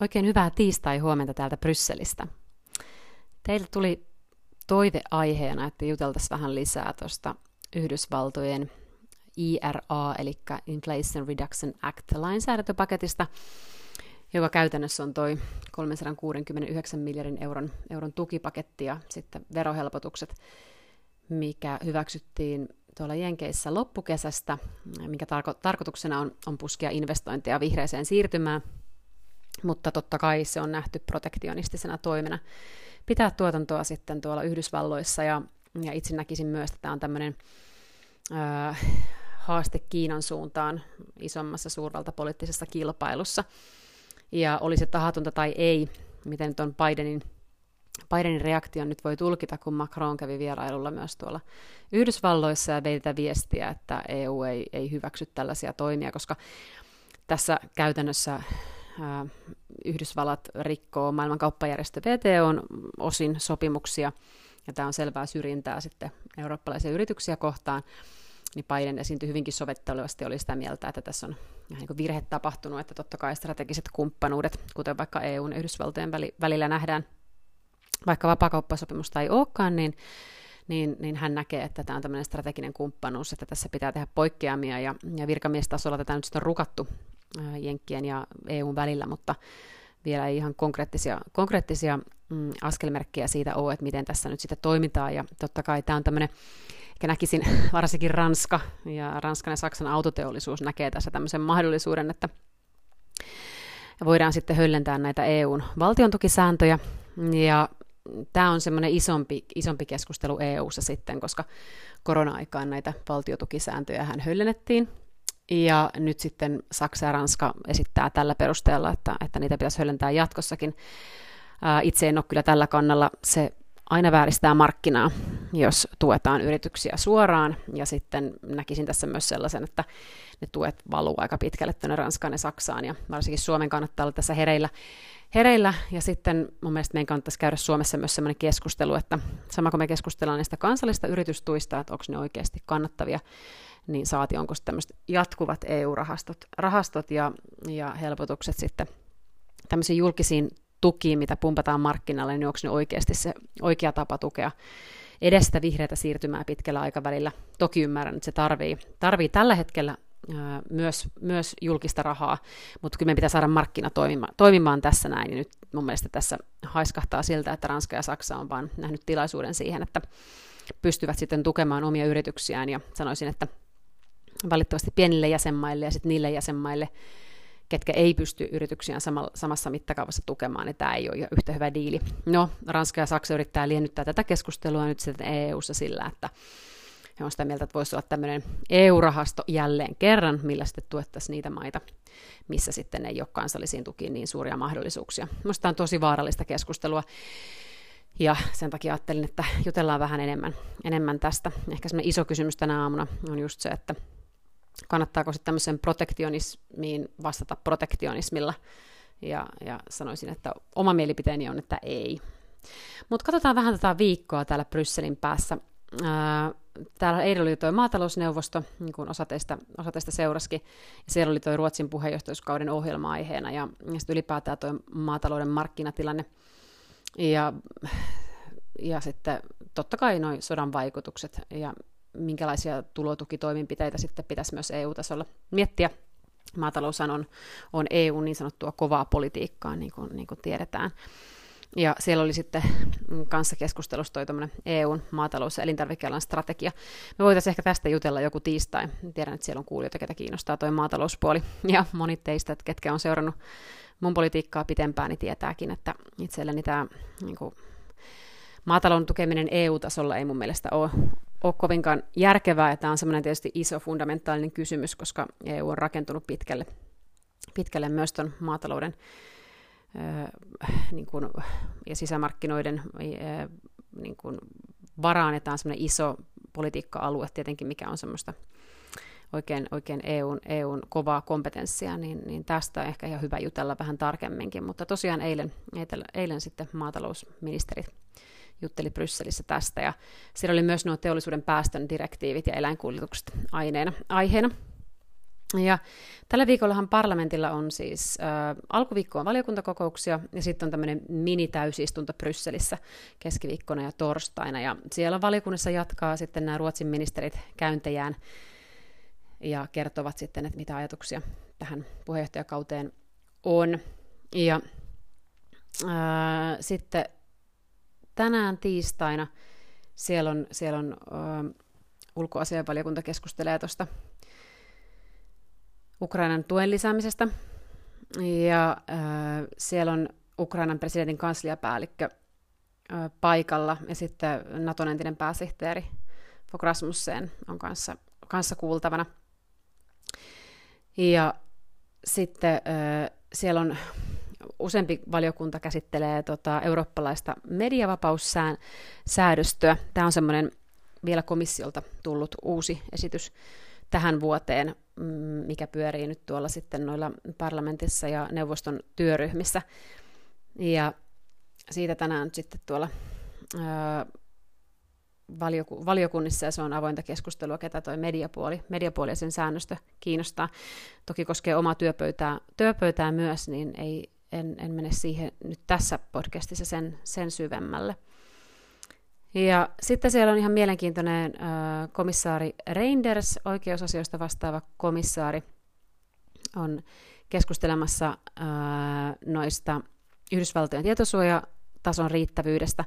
Oikein hyvää tiistai-huomenta täältä Brysselistä. Teiltä tuli toiveaiheena, että juteltaisiin vähän lisää tuosta Yhdysvaltojen IRA, eli Inflation Reduction Act-lainsäädäntöpaketista, joka käytännössä on toi 369 miljardin euron, euron tukipaketti ja sitten verohelpotukset, mikä hyväksyttiin tuolla Jenkeissä loppukesästä, mikä tarko- tarkoituksena on, on puskia investointeja vihreiseen siirtymään – mutta totta kai se on nähty protektionistisena toimena pitää tuotantoa sitten tuolla Yhdysvalloissa, ja, ja itse näkisin myös, että tämä on tämmöinen äh, haaste Kiinan suuntaan isommassa suurvaltapoliittisessa kilpailussa, ja oli se tahatonta tai ei, miten nyt on Bidenin Bidenin reaktion nyt voi tulkita, kun Macron kävi vierailulla myös tuolla Yhdysvalloissa ja vei viestiä, että EU ei, ei hyväksy tällaisia toimia, koska tässä käytännössä Yhdysvallat rikkoo maailman kauppajärjestö VTOn osin sopimuksia, ja tämä on selvää syrjintää sitten eurooppalaisia yrityksiä kohtaan, niin Biden esiintyi hyvinkin sovittelevasti, oli sitä mieltä, että tässä on ihan niin virhe tapahtunut, että totta kai strategiset kumppanuudet, kuten vaikka EUn ja Yhdysvaltojen välillä nähdään, vaikka vapakauppasopimusta ei olekaan, niin niin, niin hän näkee, että tämä on tämmöinen strateginen kumppanuus, että tässä pitää tehdä poikkeamia, ja, ja virkamiestasolla tätä nyt sitten on rukattu Jenkkien ja EUn välillä, mutta vielä ei ihan konkreettisia, konkreettisia mm, askelmerkkejä siitä ole, että miten tässä nyt sitten toimitaan, ja totta kai tämä on tämmöinen, ehkä näkisin varsinkin Ranska ja Ranskan ja Saksan autoteollisuus näkee tässä tämmöisen mahdollisuuden, että voidaan sitten höllentää näitä EUn valtiontukisääntöjä, ja tämä on semmoinen isompi, isompi keskustelu EUssa sitten, koska korona-aikaan näitä valtiotukisääntöjä hän höllennettiin, ja nyt sitten Saksa ja Ranska esittää tällä perusteella, että, että niitä pitäisi höllentää jatkossakin. Itse en ole kyllä tällä kannalla. Se aina vääristää markkinaa, jos tuetaan yrityksiä suoraan. Ja sitten näkisin tässä myös sellaisen, että ne tuet valuu aika pitkälle tuonne Ranskaan ja Saksaan. Ja varsinkin Suomen kannattaa olla tässä hereillä. hereillä. Ja sitten mun mielestä meidän kannattaisi käydä Suomessa myös sellainen keskustelu, että sama kun me keskustellaan niistä kansallista yritystuista, että onko ne oikeasti kannattavia, niin saati onko tämmöiset jatkuvat EU-rahastot rahastot ja, ja helpotukset sitten tämmöisiin julkisiin tukiin, mitä pumpataan markkinalle, niin onko ne oikeasti se oikea tapa tukea edestä vihreätä siirtymää pitkällä aikavälillä. Toki ymmärrän, että se tarvii, tarvii tällä hetkellä myös, myös julkista rahaa, mutta kyllä meidän pitää saada markkina toimimaan, toimimaan tässä näin. Ja nyt mun mielestä tässä haiskahtaa siltä, että Ranska ja Saksa on vaan nähnyt tilaisuuden siihen, että pystyvät sitten tukemaan omia yrityksiään ja sanoisin, että valitettavasti pienille jäsenmaille ja sitten niille jäsenmaille, ketkä ei pysty yrityksiään samassa mittakaavassa tukemaan, niin tämä ei ole yhtä hyvä diili. No, Ranska ja Saksa yrittää liennyttää tätä keskustelua nyt sitten EU-ssa sillä, että he on sitä mieltä, että voisi olla tämmöinen EU-rahasto jälleen kerran, millä sitten tuettaisiin niitä maita, missä sitten ei ole kansallisiin tukiin niin suuria mahdollisuuksia. Minusta on tosi vaarallista keskustelua. Ja sen takia ajattelin, että jutellaan vähän enemmän, enemmän tästä. Ehkä semmoinen iso kysymys tänä aamuna on just se, että kannattaako sitten tämmöisen protektionismiin vastata protektionismilla. Ja, ja sanoisin, että oma mielipiteeni on, että ei. Mutta katsotaan vähän tätä viikkoa täällä Brysselin päässä. Ää, täällä eilen oli tuo maatalousneuvosto, niin kuin osa teistä, osa teistä seuraskin, ja siellä oli tuo Ruotsin puheenjohtajuuskauden ohjelma-aiheena, ja, ja sitten ylipäätään tuo maatalouden markkinatilanne. Ja, ja sitten totta kai noin sodan vaikutukset, ja minkälaisia tulotukitoimenpiteitä sitten pitäisi myös EU-tasolla miettiä. Maataloushan on, on EU niin sanottua kovaa politiikkaa, niin kuin, niin kuin tiedetään. Ja siellä oli sitten kanssa keskustelussa toi EUn maatalous- ja elintarvikealan strategia. Me voitaisiin ehkä tästä jutella joku tiistai. Tiedän, että siellä on kuulijoita, ketä kiinnostaa tuo maatalouspuoli. Ja moni teistä, ketkä on seurannut mun politiikkaa pitempään, niin tietääkin, että itselleni tämä niin kuin, maatalouden tukeminen EU-tasolla ei mun mielestä ole, ole kovinkaan järkevää, ja tämä on semmoinen tietysti iso fundamentaalinen kysymys, koska EU on rakentunut pitkälle, pitkälle myös tuon maatalouden äh, niin kuin, ja sisämarkkinoiden äh, niin kuin, varaan, ja tämä on semmoinen iso politiikka-alue tietenkin, mikä on semmoista oikein, oikein EUn, EUn kovaa kompetenssia, niin, niin tästä on ehkä ihan hyvä jutella vähän tarkemminkin, mutta tosiaan eilen, eilen, eilen sitten maatalousministerit jutteli Brysselissä tästä. Ja siellä oli myös nuo teollisuuden päästön direktiivit ja eläinkuljetukset aineena, aiheena. Ja tällä viikollahan parlamentilla on siis äh, alkuviikkoon valiokuntakokouksia ja sitten on tämmöinen mini-täysistunto Brysselissä keskiviikkona ja torstaina. Ja siellä valiokunnassa jatkaa sitten nämä Ruotsin ministerit käyntejään ja kertovat sitten, että mitä ajatuksia tähän puheenjohtajakauteen on. Ja äh, sitten tänään tiistaina siellä on, siellä on äh, ulkoasianvaliokunta keskustelee tuosta Ukrainan tuen lisäämisestä. Ja äh, siellä on Ukrainan presidentin kansliapäällikkö äh, paikalla ja sitten Naton entinen pääsihteeri Fogh Rasmussen on kanssa, kanssa kuultavana. Ja sitten äh, siellä on useampi valiokunta käsittelee tota, eurooppalaista mediavapaussäädöstöä. Tämä on semmoinen vielä komissiolta tullut uusi esitys tähän vuoteen, mm, mikä pyörii nyt tuolla sitten noilla parlamentissa ja neuvoston työryhmissä. Ja siitä tänään nyt sitten tuolla ää, valioku- valiokunnissa, ja se on avointa keskustelua, ketä toi mediapuoli, mediapuoli ja sen säännöstö kiinnostaa. Toki koskee omaa työpöytää, työpöytää myös, niin ei, en, en mene siihen nyt tässä podcastissa sen, sen syvemmälle. Ja sitten siellä on ihan mielenkiintoinen äh, komissaari Reinders, oikeusasioista vastaava komissaari, on keskustelemassa noista Yhdysvaltojen tietosuojatason riittävyydestä.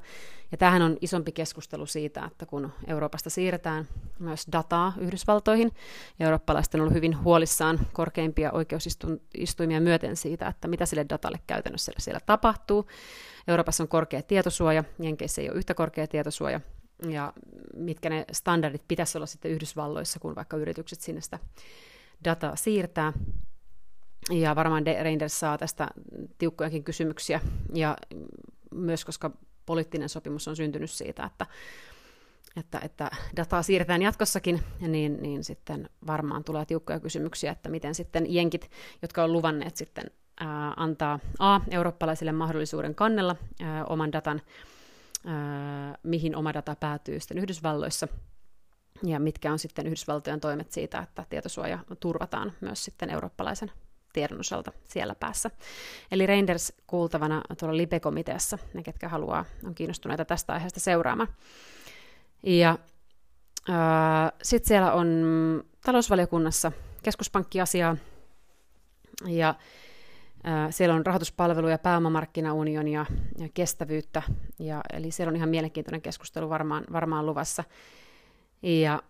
Ja tämähän on isompi keskustelu siitä, että kun Euroopasta siirretään myös dataa Yhdysvaltoihin, ja eurooppalaiset on ollut hyvin huolissaan korkeimpia oikeusistuimia myöten siitä, että mitä sille datalle käytännössä siellä tapahtuu, Euroopassa on korkea tietosuoja, Jenkeissä ei ole yhtä korkea tietosuoja, ja mitkä ne standardit pitäisi olla sitten Yhdysvalloissa, kun vaikka yritykset sinne sitä dataa siirtää. Ja varmaan Reinders saa tästä tiukkojakin kysymyksiä, ja myös koska poliittinen sopimus on syntynyt siitä, että, että, että dataa siirretään jatkossakin, niin, niin sitten varmaan tulee tiukkoja kysymyksiä, että miten sitten jenkit, jotka on luvanneet sitten antaa A, eurooppalaisille mahdollisuuden kannella ää, oman datan, ää, mihin oma data päätyy sitten Yhdysvalloissa, ja mitkä on sitten Yhdysvaltojen toimet siitä, että tietosuoja turvataan myös sitten eurooppalaisen tiedon osalta siellä päässä. Eli Reinders kuultavana tuolla LIPE-komiteassa, ne ketkä haluaa, on kiinnostuneita tästä aiheesta seuraamaan. Ja sitten siellä on talousvaliokunnassa keskuspankkiasiaa, ja siellä on rahoituspalveluja, pääomamarkkinaunionia ja kestävyyttä, ja, eli siellä on ihan mielenkiintoinen keskustelu varmaan, varmaan luvassa. Ja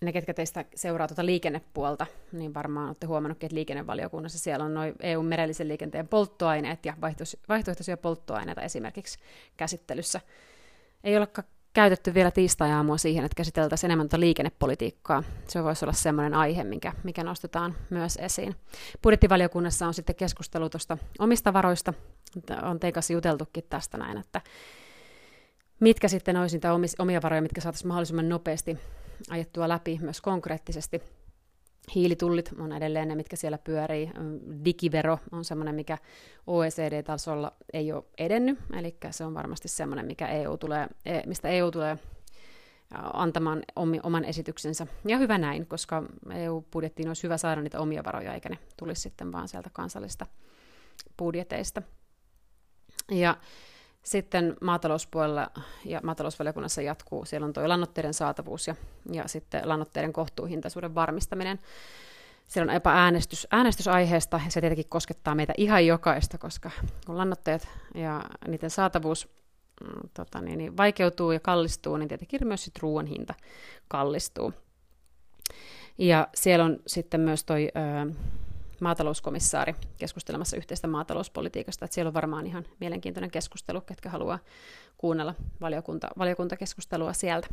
ne, ketkä teistä seuraa tuota liikennepuolta, niin varmaan olette huomannut, että liikennevaliokunnassa siellä on noin EU-merellisen liikenteen polttoaineet ja vaihtoehtoisia polttoaineita esimerkiksi käsittelyssä. Ei ole käytetty vielä tiistai-aamua siihen, että käsiteltäisiin enemmän tuota liikennepolitiikkaa. Se voisi olla sellainen aihe, mikä, mikä nostetaan myös esiin. Budjettivaliokunnassa on sitten keskustelu tuosta omista varoista. On teikas juteltukin tästä näin, että mitkä sitten olisi niitä omia varoja, mitkä saataisiin mahdollisimman nopeasti ajettua läpi myös konkreettisesti – Hiilitullit on edelleen ne, mitkä siellä pyörii. Digivero on semmoinen, mikä OECD-tasolla ei ole edennyt, eli se on varmasti semmoinen, mikä EU tulee, e, mistä EU tulee antamaan oman esityksensä. Ja hyvä näin, koska EU-budjettiin olisi hyvä saada niitä omia varoja, eikä ne tulisi sitten vaan sieltä kansallista budjeteista. Ja sitten maatalouspuolella ja maatalousvaliokunnassa jatkuu, siellä on tuo lannoitteiden saatavuus ja, ja sitten lannoitteiden kohtuuhintaisuuden varmistaminen. Siellä on jopa äänestys, äänestysaiheesta ja se tietenkin koskettaa meitä ihan jokaista, koska kun lannoitteet ja niiden saatavuus mm, tota niin, niin vaikeutuu ja kallistuu, niin tietenkin myös sit ruoan hinta kallistuu. Ja siellä on sitten myös ö, maatalouskomissaari keskustelemassa yhteistä maatalouspolitiikasta. Että siellä on varmaan ihan mielenkiintoinen keskustelu, ketkä haluaa kuunnella valiokunta, valiokuntakeskustelua sieltä.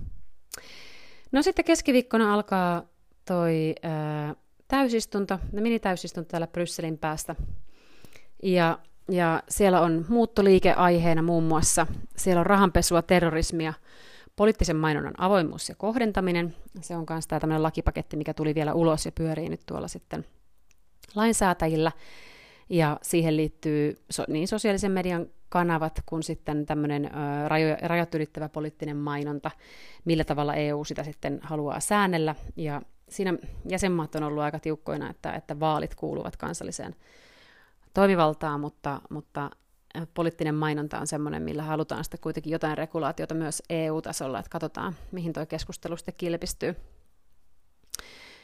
No sitten keskiviikkona alkaa toi ää, täysistunto, mini-täysistunto täällä Brysselin päästä. Ja, ja siellä on muuttoliike aiheena muun muassa. Siellä on rahanpesua, terrorismia, poliittisen mainonnan avoimuus ja kohdentaminen. Se on myös tämä lakipaketti, mikä tuli vielä ulos ja pyörii nyt tuolla sitten – lainsäätäjillä, ja siihen liittyy niin sosiaalisen median kanavat kuin sitten tämmöinen rajat ylittävä poliittinen mainonta, millä tavalla EU sitä sitten haluaa säännellä, ja siinä jäsenmaat on ollut aika tiukkoina, että, että vaalit kuuluvat kansalliseen toimivaltaan, mutta, mutta poliittinen mainonta on sellainen, millä halutaan sitten kuitenkin jotain regulaatiota myös EU-tasolla, että katsotaan, mihin tuo keskustelu sitten kilpistyy.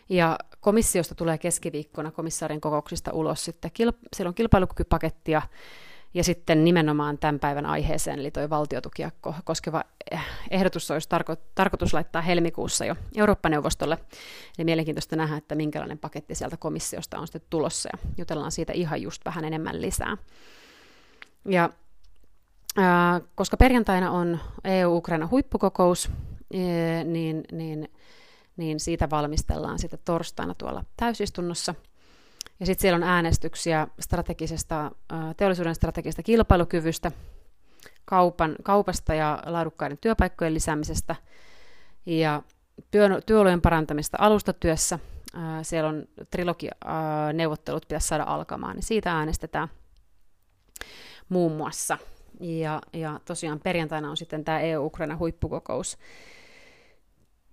Ja komissiosta tulee keskiviikkona komissaarin kokouksista ulos sitten, siellä on kilpailukykypaketti ja, sitten nimenomaan tämän päivän aiheeseen, eli tuo valtiotukia koskeva ehdotus olisi tarko- tarkoitus laittaa helmikuussa jo Eurooppa-neuvostolle. Eli mielenkiintoista nähdä, että minkälainen paketti sieltä komissiosta on sitten tulossa ja jutellaan siitä ihan just vähän enemmän lisää. Ja ää, koska perjantaina on EU-Ukraina huippukokous, niin, niin, niin siitä valmistellaan sitten torstaina tuolla täysistunnossa. Ja sitten siellä on äänestyksiä strategisesta, teollisuuden strategisesta kilpailukyvystä, kaupan, kaupasta ja laadukkaiden työpaikkojen lisäämisestä ja työ, työolojen parantamista alustatyössä. Siellä on trilogineuvottelut pitäisi saada alkamaan, niin siitä äänestetään muun muassa. Ja, ja tosiaan perjantaina on sitten tämä EU-Ukraina huippukokous.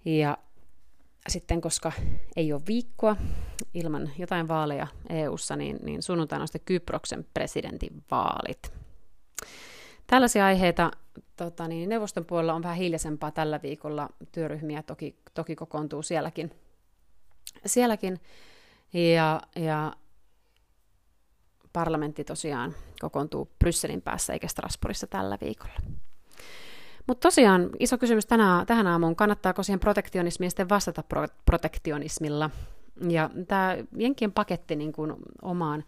Ja sitten, koska ei ole viikkoa ilman jotain vaaleja EU-ssa, niin, niin sunnuntaina on sitten Kyproksen presidentin vaalit. Tällaisia aiheita tota, niin neuvoston puolella on vähän hiljaisempaa tällä viikolla. Työryhmiä toki, toki kokoontuu sielläkin. sielläkin. Ja, ja parlamentti tosiaan kokoontuu Brysselin päässä eikä Strasbourgissa tällä viikolla. Mutta tosiaan iso kysymys tänä, tähän aamuun, kannattaako siihen protektionismiin sitten vastata pro- protektionismilla. Ja tämä Jenkkien paketti niin kuin omaan,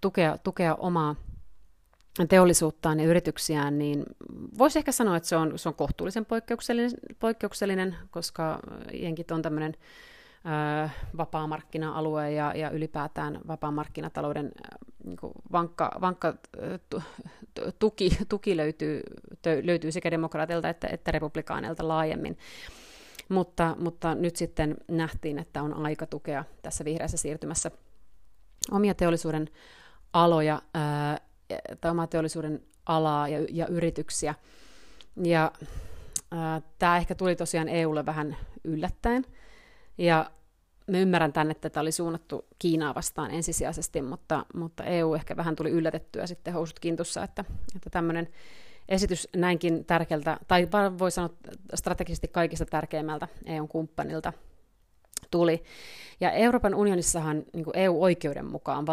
tukea, tukea omaa teollisuuttaan ja yrityksiään, niin voisi ehkä sanoa, että se on, se on kohtuullisen poikkeuksellinen, poikkeuksellinen, koska jenkit on tämmöinen vapaamarkkina-alue ja, ja ylipäätään vapaamarkkinatalouden niin vankka, vankka tuki, tuki löytyy, löytyy sekä demokraatilta että, että republikaaneilta laajemmin. Mutta, mutta nyt sitten nähtiin, että on aika tukea tässä vihreässä siirtymässä omia teollisuuden aloja tai omaa teollisuuden alaa ja, ja yrityksiä. Ja tämä ehkä tuli tosiaan EUlle vähän yllättäen, ja mä ymmärrän tänne, että tämä oli suunnattu Kiinaa vastaan ensisijaisesti, mutta, mutta EU ehkä vähän tuli yllätettyä sitten housut kintussa, että, että tämmöinen esitys näinkin tärkeältä, tai voi sanoa strategisesti kaikista tärkeimmältä EU-kumppanilta tuli. Ja Euroopan unionissahan niin EU-oikeuden mukaan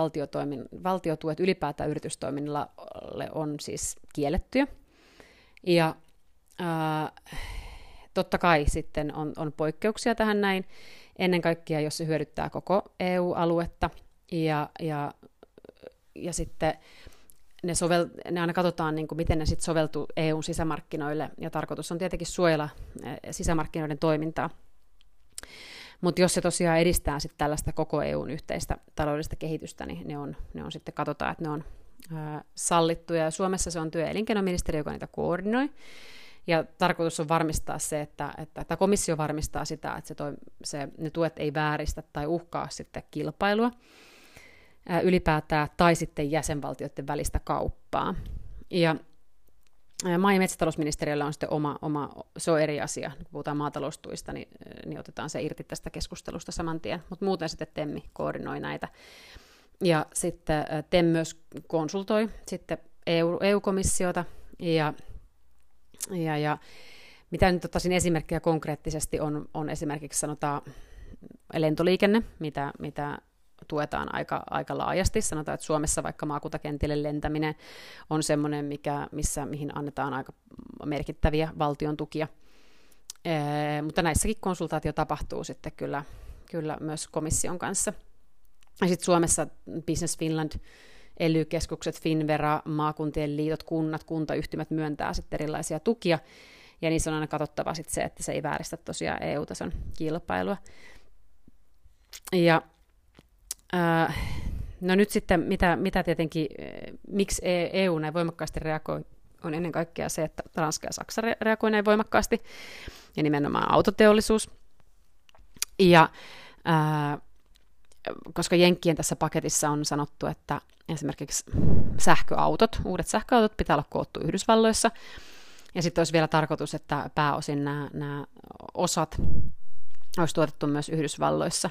valtiotuet ylipäätään yritystoiminnalle on siis kiellettyjä. Ja ää, totta kai sitten on, on poikkeuksia tähän näin, ennen kaikkea jos se hyödyttää koko EU-aluetta, ja, ja, ja sitten ne, sovel, ne aina katsotaan, niin kuin, miten ne sitten soveltuu EUn sisämarkkinoille, ja tarkoitus on tietenkin suojella sisämarkkinoiden toimintaa. Mutta jos se tosiaan edistää sitten tällaista koko EUn yhteistä taloudellista kehitystä, niin ne on, ne on sitten, katsotaan, että ne on ää, sallittuja. Ja Suomessa se on työ- ja joka niitä koordinoi. Ja tarkoitus on varmistaa se, että, että, että komissio varmistaa sitä, että se, toi, se, ne tuet ei vääristä tai uhkaa sitten kilpailua ää, ylipäätään tai sitten jäsenvaltioiden välistä kauppaa. Ja maa- ja metsätalousministeriöllä on sitten oma, oma, se on eri asia, kun puhutaan maataloustuista, niin, niin otetaan se irti tästä keskustelusta saman tien, mutta muuten sitten Temmi koordinoi näitä. Ja sitten TEM myös konsultoi sitten EU, EU-komissiota ja ja, ja mitä nyt ottaisin esimerkkejä konkreettisesti on, on esimerkiksi sanotaan lentoliikenne, mitä, mitä tuetaan aika, aika laajasti. Sanotaan, että Suomessa vaikka maakuntakentille lentäminen on semmoinen, mikä, missä, mihin annetaan aika merkittäviä valtion tukia. Ee, mutta näissäkin konsultaatio tapahtuu sitten kyllä, kyllä myös komission kanssa. Ja sitten Suomessa Business Finland ely-keskukset, Finvera, maakuntien liitot, kunnat, kuntayhtymät myöntää sitten erilaisia tukia, ja niissä on aina katsottava sitten se, että se ei vääristä tosiaan EU-tason kilpailua. Ja äh, no nyt sitten, mitä, mitä tietenkin, äh, miksi EU e näin voimakkaasti reagoi, on ennen kaikkea se, että Ranska ja Saksa reagoi näin voimakkaasti, ja nimenomaan autoteollisuus. Ja äh, koska Jenkkien tässä paketissa on sanottu, että esimerkiksi sähköautot, uudet sähköautot pitää olla koottu Yhdysvalloissa, ja sitten olisi vielä tarkoitus, että pääosin nämä, nämä osat olisi tuotettu myös Yhdysvalloissa.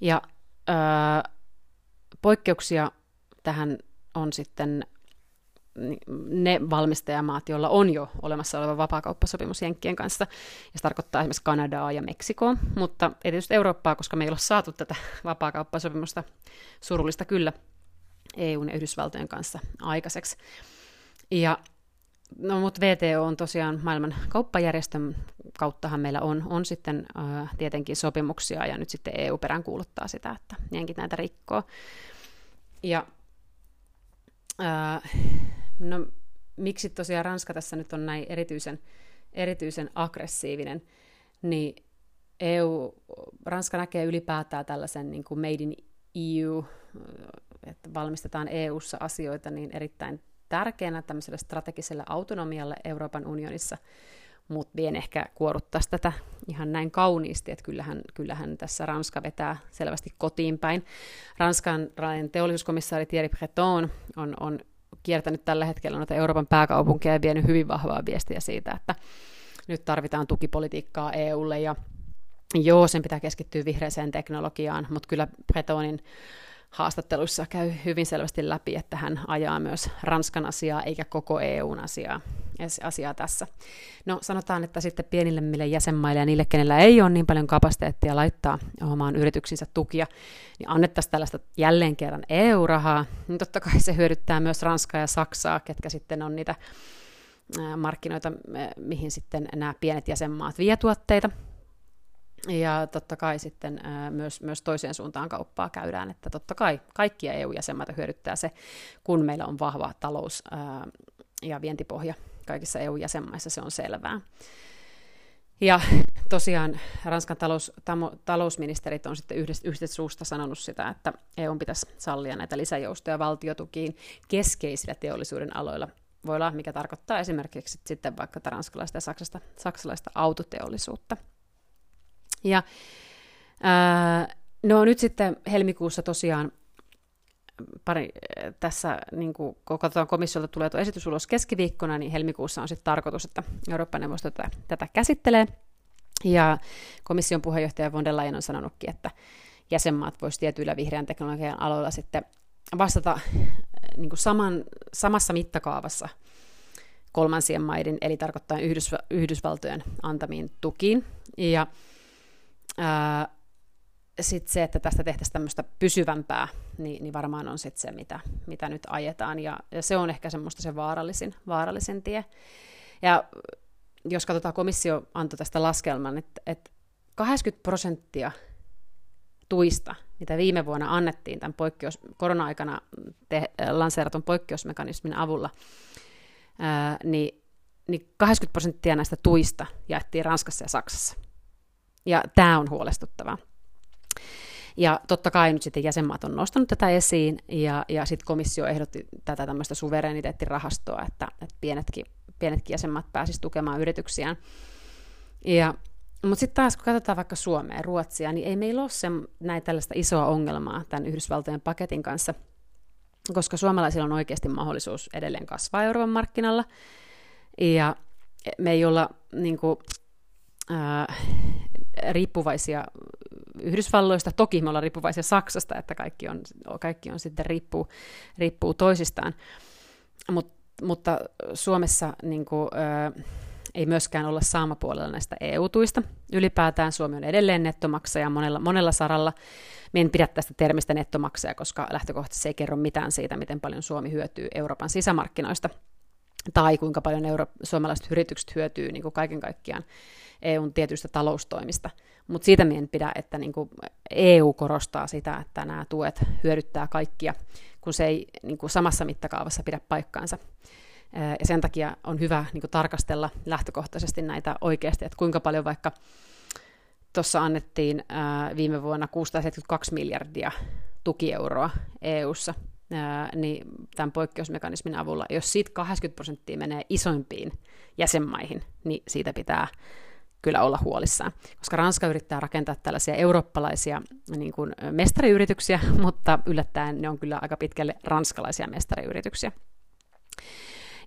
Ja öö, poikkeuksia tähän on sitten ne valmistajamaat, joilla on jo olemassa oleva vapaakauppasopimus Jenkkien kanssa, ja se tarkoittaa esimerkiksi Kanadaa ja Meksikoa, mutta ei tietysti Eurooppaa, koska me ei ole saatu tätä vapaakauppasopimusta surullista kyllä EUn ja Yhdysvaltojen kanssa aikaiseksi. Ja No, mutta VTO on tosiaan maailman kauppajärjestön kauttahan meillä on, on sitten äh, tietenkin sopimuksia, ja nyt sitten EU perään kuuluttaa sitä, että jenkit näitä rikkoo. Ja äh, no, miksi tosiaan Ranska tässä nyt on näin erityisen, erityisen aggressiivinen, niin EU, Ranska näkee ylipäätään tällaisen niin kuin Made in EU, että valmistetaan EU-ssa asioita, niin erittäin tärkeänä tämmöiselle strategiselle autonomialle Euroopan unionissa, mutta vien ehkä kuoruttaisi tätä ihan näin kauniisti, että kyllähän, kyllähän tässä Ranska vetää selvästi kotiin päin. Ranskan teollisuuskomissaari Thierry Breton on, on kiertänyt tällä hetkellä noita Euroopan pääkaupunkeja ja vienyt hyvin vahvaa viestiä siitä, että nyt tarvitaan tukipolitiikkaa EUlle ja joo, sen pitää keskittyä vihreäseen teknologiaan, mutta kyllä Bretonin haastatteluissa käy hyvin selvästi läpi, että hän ajaa myös Ranskan asiaa eikä koko EUn asiaa, asiaa tässä. No sanotaan, että sitten pienille jäsenmaille ja niille, kenellä ei ole niin paljon kapasiteettia laittaa omaan yrityksinsä tukia, niin annettaisiin tällaista jälleen kerran EU-rahaa, niin totta kai se hyödyttää myös Ranskaa ja Saksaa, ketkä sitten on niitä markkinoita, mihin sitten nämä pienet jäsenmaat vie tuotteita, ja totta kai sitten ää, myös, myös toiseen suuntaan kauppaa käydään, että totta kai kaikkia EU-jäsenmaita hyödyttää se, kun meillä on vahva talous ää, ja vientipohja kaikissa EU-jäsenmaissa, se on selvää. Ja tosiaan Ranskan talous, tamo, talousministerit on sitten yhdessä, yhdessä suusta sanonut sitä, että EU pitäisi sallia näitä lisäjoustoja valtiotukiin keskeisillä teollisuuden aloilla. Voi olla, mikä tarkoittaa esimerkiksi sitten vaikka ranskalaista ja saksasta, saksalaista autoteollisuutta. Ja ää, no nyt sitten helmikuussa tosiaan pari, tässä, niin kuin, kun katsotaan komissiolta tulee tuo esitys ulos keskiviikkona, niin helmikuussa on sitten tarkoitus, että Eurooppa-neuvosto tätä, tätä käsittelee. Ja komission puheenjohtaja von der Leyen on sanonutkin, että jäsenmaat voisivat tietyillä vihreän teknologian aloilla sitten vastata niin kuin saman, samassa mittakaavassa kolmansien maiden, eli tarkoittaa Yhdysva- Yhdysvaltojen antamiin tukiin. Ja sitten se, että tästä tehtäisiin tämmöistä pysyvämpää, niin, niin varmaan on sitten se, mitä, mitä nyt ajetaan. Ja, ja se on ehkä semmoista se vaarallisin, vaarallisin tie. Ja jos katsotaan, komissio antoi tästä laskelman, että, että 80 prosenttia tuista, mitä viime vuonna annettiin tämän poikkeus, korona-aikana te, lanseeratun poikkeusmekanismin avulla, ää, niin, niin 80 prosenttia näistä tuista jaettiin Ranskassa ja Saksassa. Ja tämä on huolestuttavaa. Ja totta kai nyt sitten jäsenmaat on nostanut tätä esiin, ja, ja sitten komissio ehdotti tätä tämmöistä suvereniteettirahastoa, että, että pienetkin, pienetkin jäsenmaat pääsisivät tukemaan yrityksiään. Ja, mutta sitten taas, kun katsotaan vaikka Suomea ja Ruotsia, niin ei meillä ole se, näin tällaista isoa ongelmaa tämän Yhdysvaltojen paketin kanssa, koska suomalaisilla on oikeasti mahdollisuus edelleen kasvaa Euroopan markkinalla, ja me ei olla niin kuin, äh, riippuvaisia Yhdysvalloista, toki me ollaan riippuvaisia Saksasta, että kaikki on, kaikki on sitten riippuu, riippuu toisistaan, Mut, mutta Suomessa niin kuin, ö, ei myöskään olla saamapuolella näistä EU-tuista. Ylipäätään Suomi on edelleen nettomaksaja monella, monella saralla. Me en pidä tästä termistä nettomaksaja, koska lähtökohtaisesti se ei kerro mitään siitä, miten paljon Suomi hyötyy Euroopan sisämarkkinoista tai kuinka paljon euro- suomalaiset yritykset hyötyy niin kuin kaiken kaikkiaan EUn tietyistä taloustoimista. Mutta siitä en pidä, että niin kuin EU korostaa sitä, että nämä tuet hyödyttää kaikkia, kun se ei niin kuin samassa mittakaavassa pidä paikkaansa. Ja sen takia on hyvä niin kuin tarkastella lähtökohtaisesti näitä oikeasti, että kuinka paljon vaikka tuossa annettiin viime vuonna 672 miljardia tukieuroa EU:ssa, niin tämän poikkeusmekanismin avulla, jos siitä 80 prosenttia menee isoimpiin jäsenmaihin, niin siitä pitää kyllä olla huolissaan, koska Ranska yrittää rakentaa tällaisia eurooppalaisia niin kuin mestariyrityksiä, mutta yllättäen ne on kyllä aika pitkälle ranskalaisia mestariyrityksiä.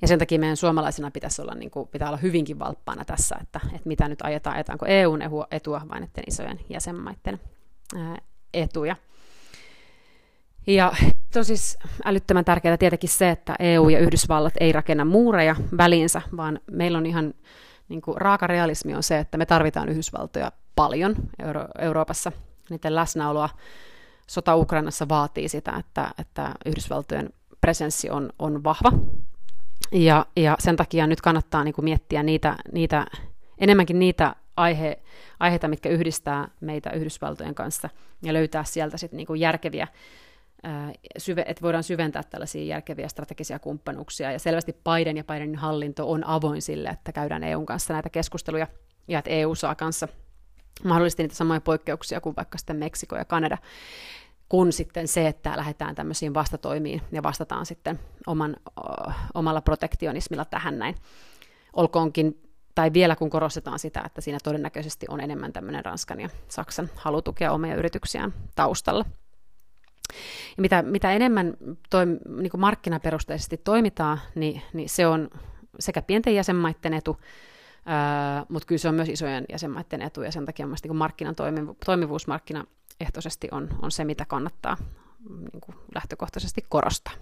Ja sen takia meidän suomalaisina pitäisi olla, niin kuin, pitää olla hyvinkin valppaana tässä, että, että mitä nyt ajetaan, ajetaanko EUn etua vai näiden isojen jäsenmaiden etuja. Ja on siis älyttömän tärkeää tietenkin se, että EU ja Yhdysvallat ei rakenna muureja väliinsä, vaan meillä on ihan niin kuin, raaka realismi on se, että me tarvitaan Yhdysvaltoja paljon Euro- Euroopassa. Niiden läsnäoloa sota Ukrainassa vaatii sitä, että, että Yhdysvaltojen presenssi on, on vahva. Ja, ja sen takia nyt kannattaa niin kuin miettiä niitä, niitä, enemmänkin niitä aihe, aiheita, mitkä yhdistää meitä Yhdysvaltojen kanssa, ja löytää sieltä sitten niin kuin järkeviä että voidaan syventää tällaisia järkeviä strategisia kumppanuuksia. Ja selvästi Biden ja Bidenin hallinto on avoin sille, että käydään EUn kanssa näitä keskusteluja, ja että EU saa kanssa mahdollisesti niitä samoja poikkeuksia kuin vaikka sitten Meksiko ja Kanada, kun sitten se, että lähdetään tämmöisiin vastatoimiin ja vastataan sitten oman, omalla protektionismilla tähän näin. Olkoonkin, tai vielä kun korostetaan sitä, että siinä todennäköisesti on enemmän tämmöinen Ranskan ja Saksan halutukea omia yrityksiään taustalla. Ja mitä, mitä enemmän toim, niin kuin markkinaperusteisesti toimitaan, niin, niin se on sekä pienten jäsenmaiden etu, ää, mutta kyllä se on myös isojen jäsenmaiden etu, ja sen takia niin markkinan toimivu, toimivuus markkinaehtoisesti on, on se, mitä kannattaa niin kuin lähtökohtaisesti korostaa.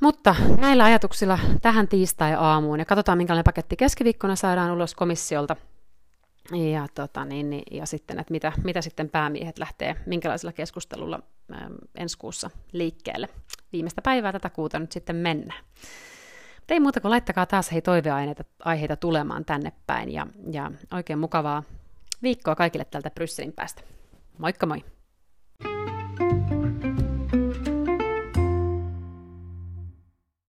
Mutta näillä ajatuksilla tähän tiistai-aamuun, ja katsotaan minkälainen paketti keskiviikkona saadaan ulos komissiolta – ja, tota, niin, niin, ja sitten, että mitä, mitä sitten päämiehet lähtee, minkälaisella keskustelulla ähm, ensi kuussa liikkeelle. Viimeistä päivää tätä kuuta nyt sitten mennään. Mutta ei muuta kuin laittakaa taas hei toiveaineita aiheita tulemaan tänne päin ja, ja oikein mukavaa viikkoa kaikille tältä Brysselin päästä. Moikka moi!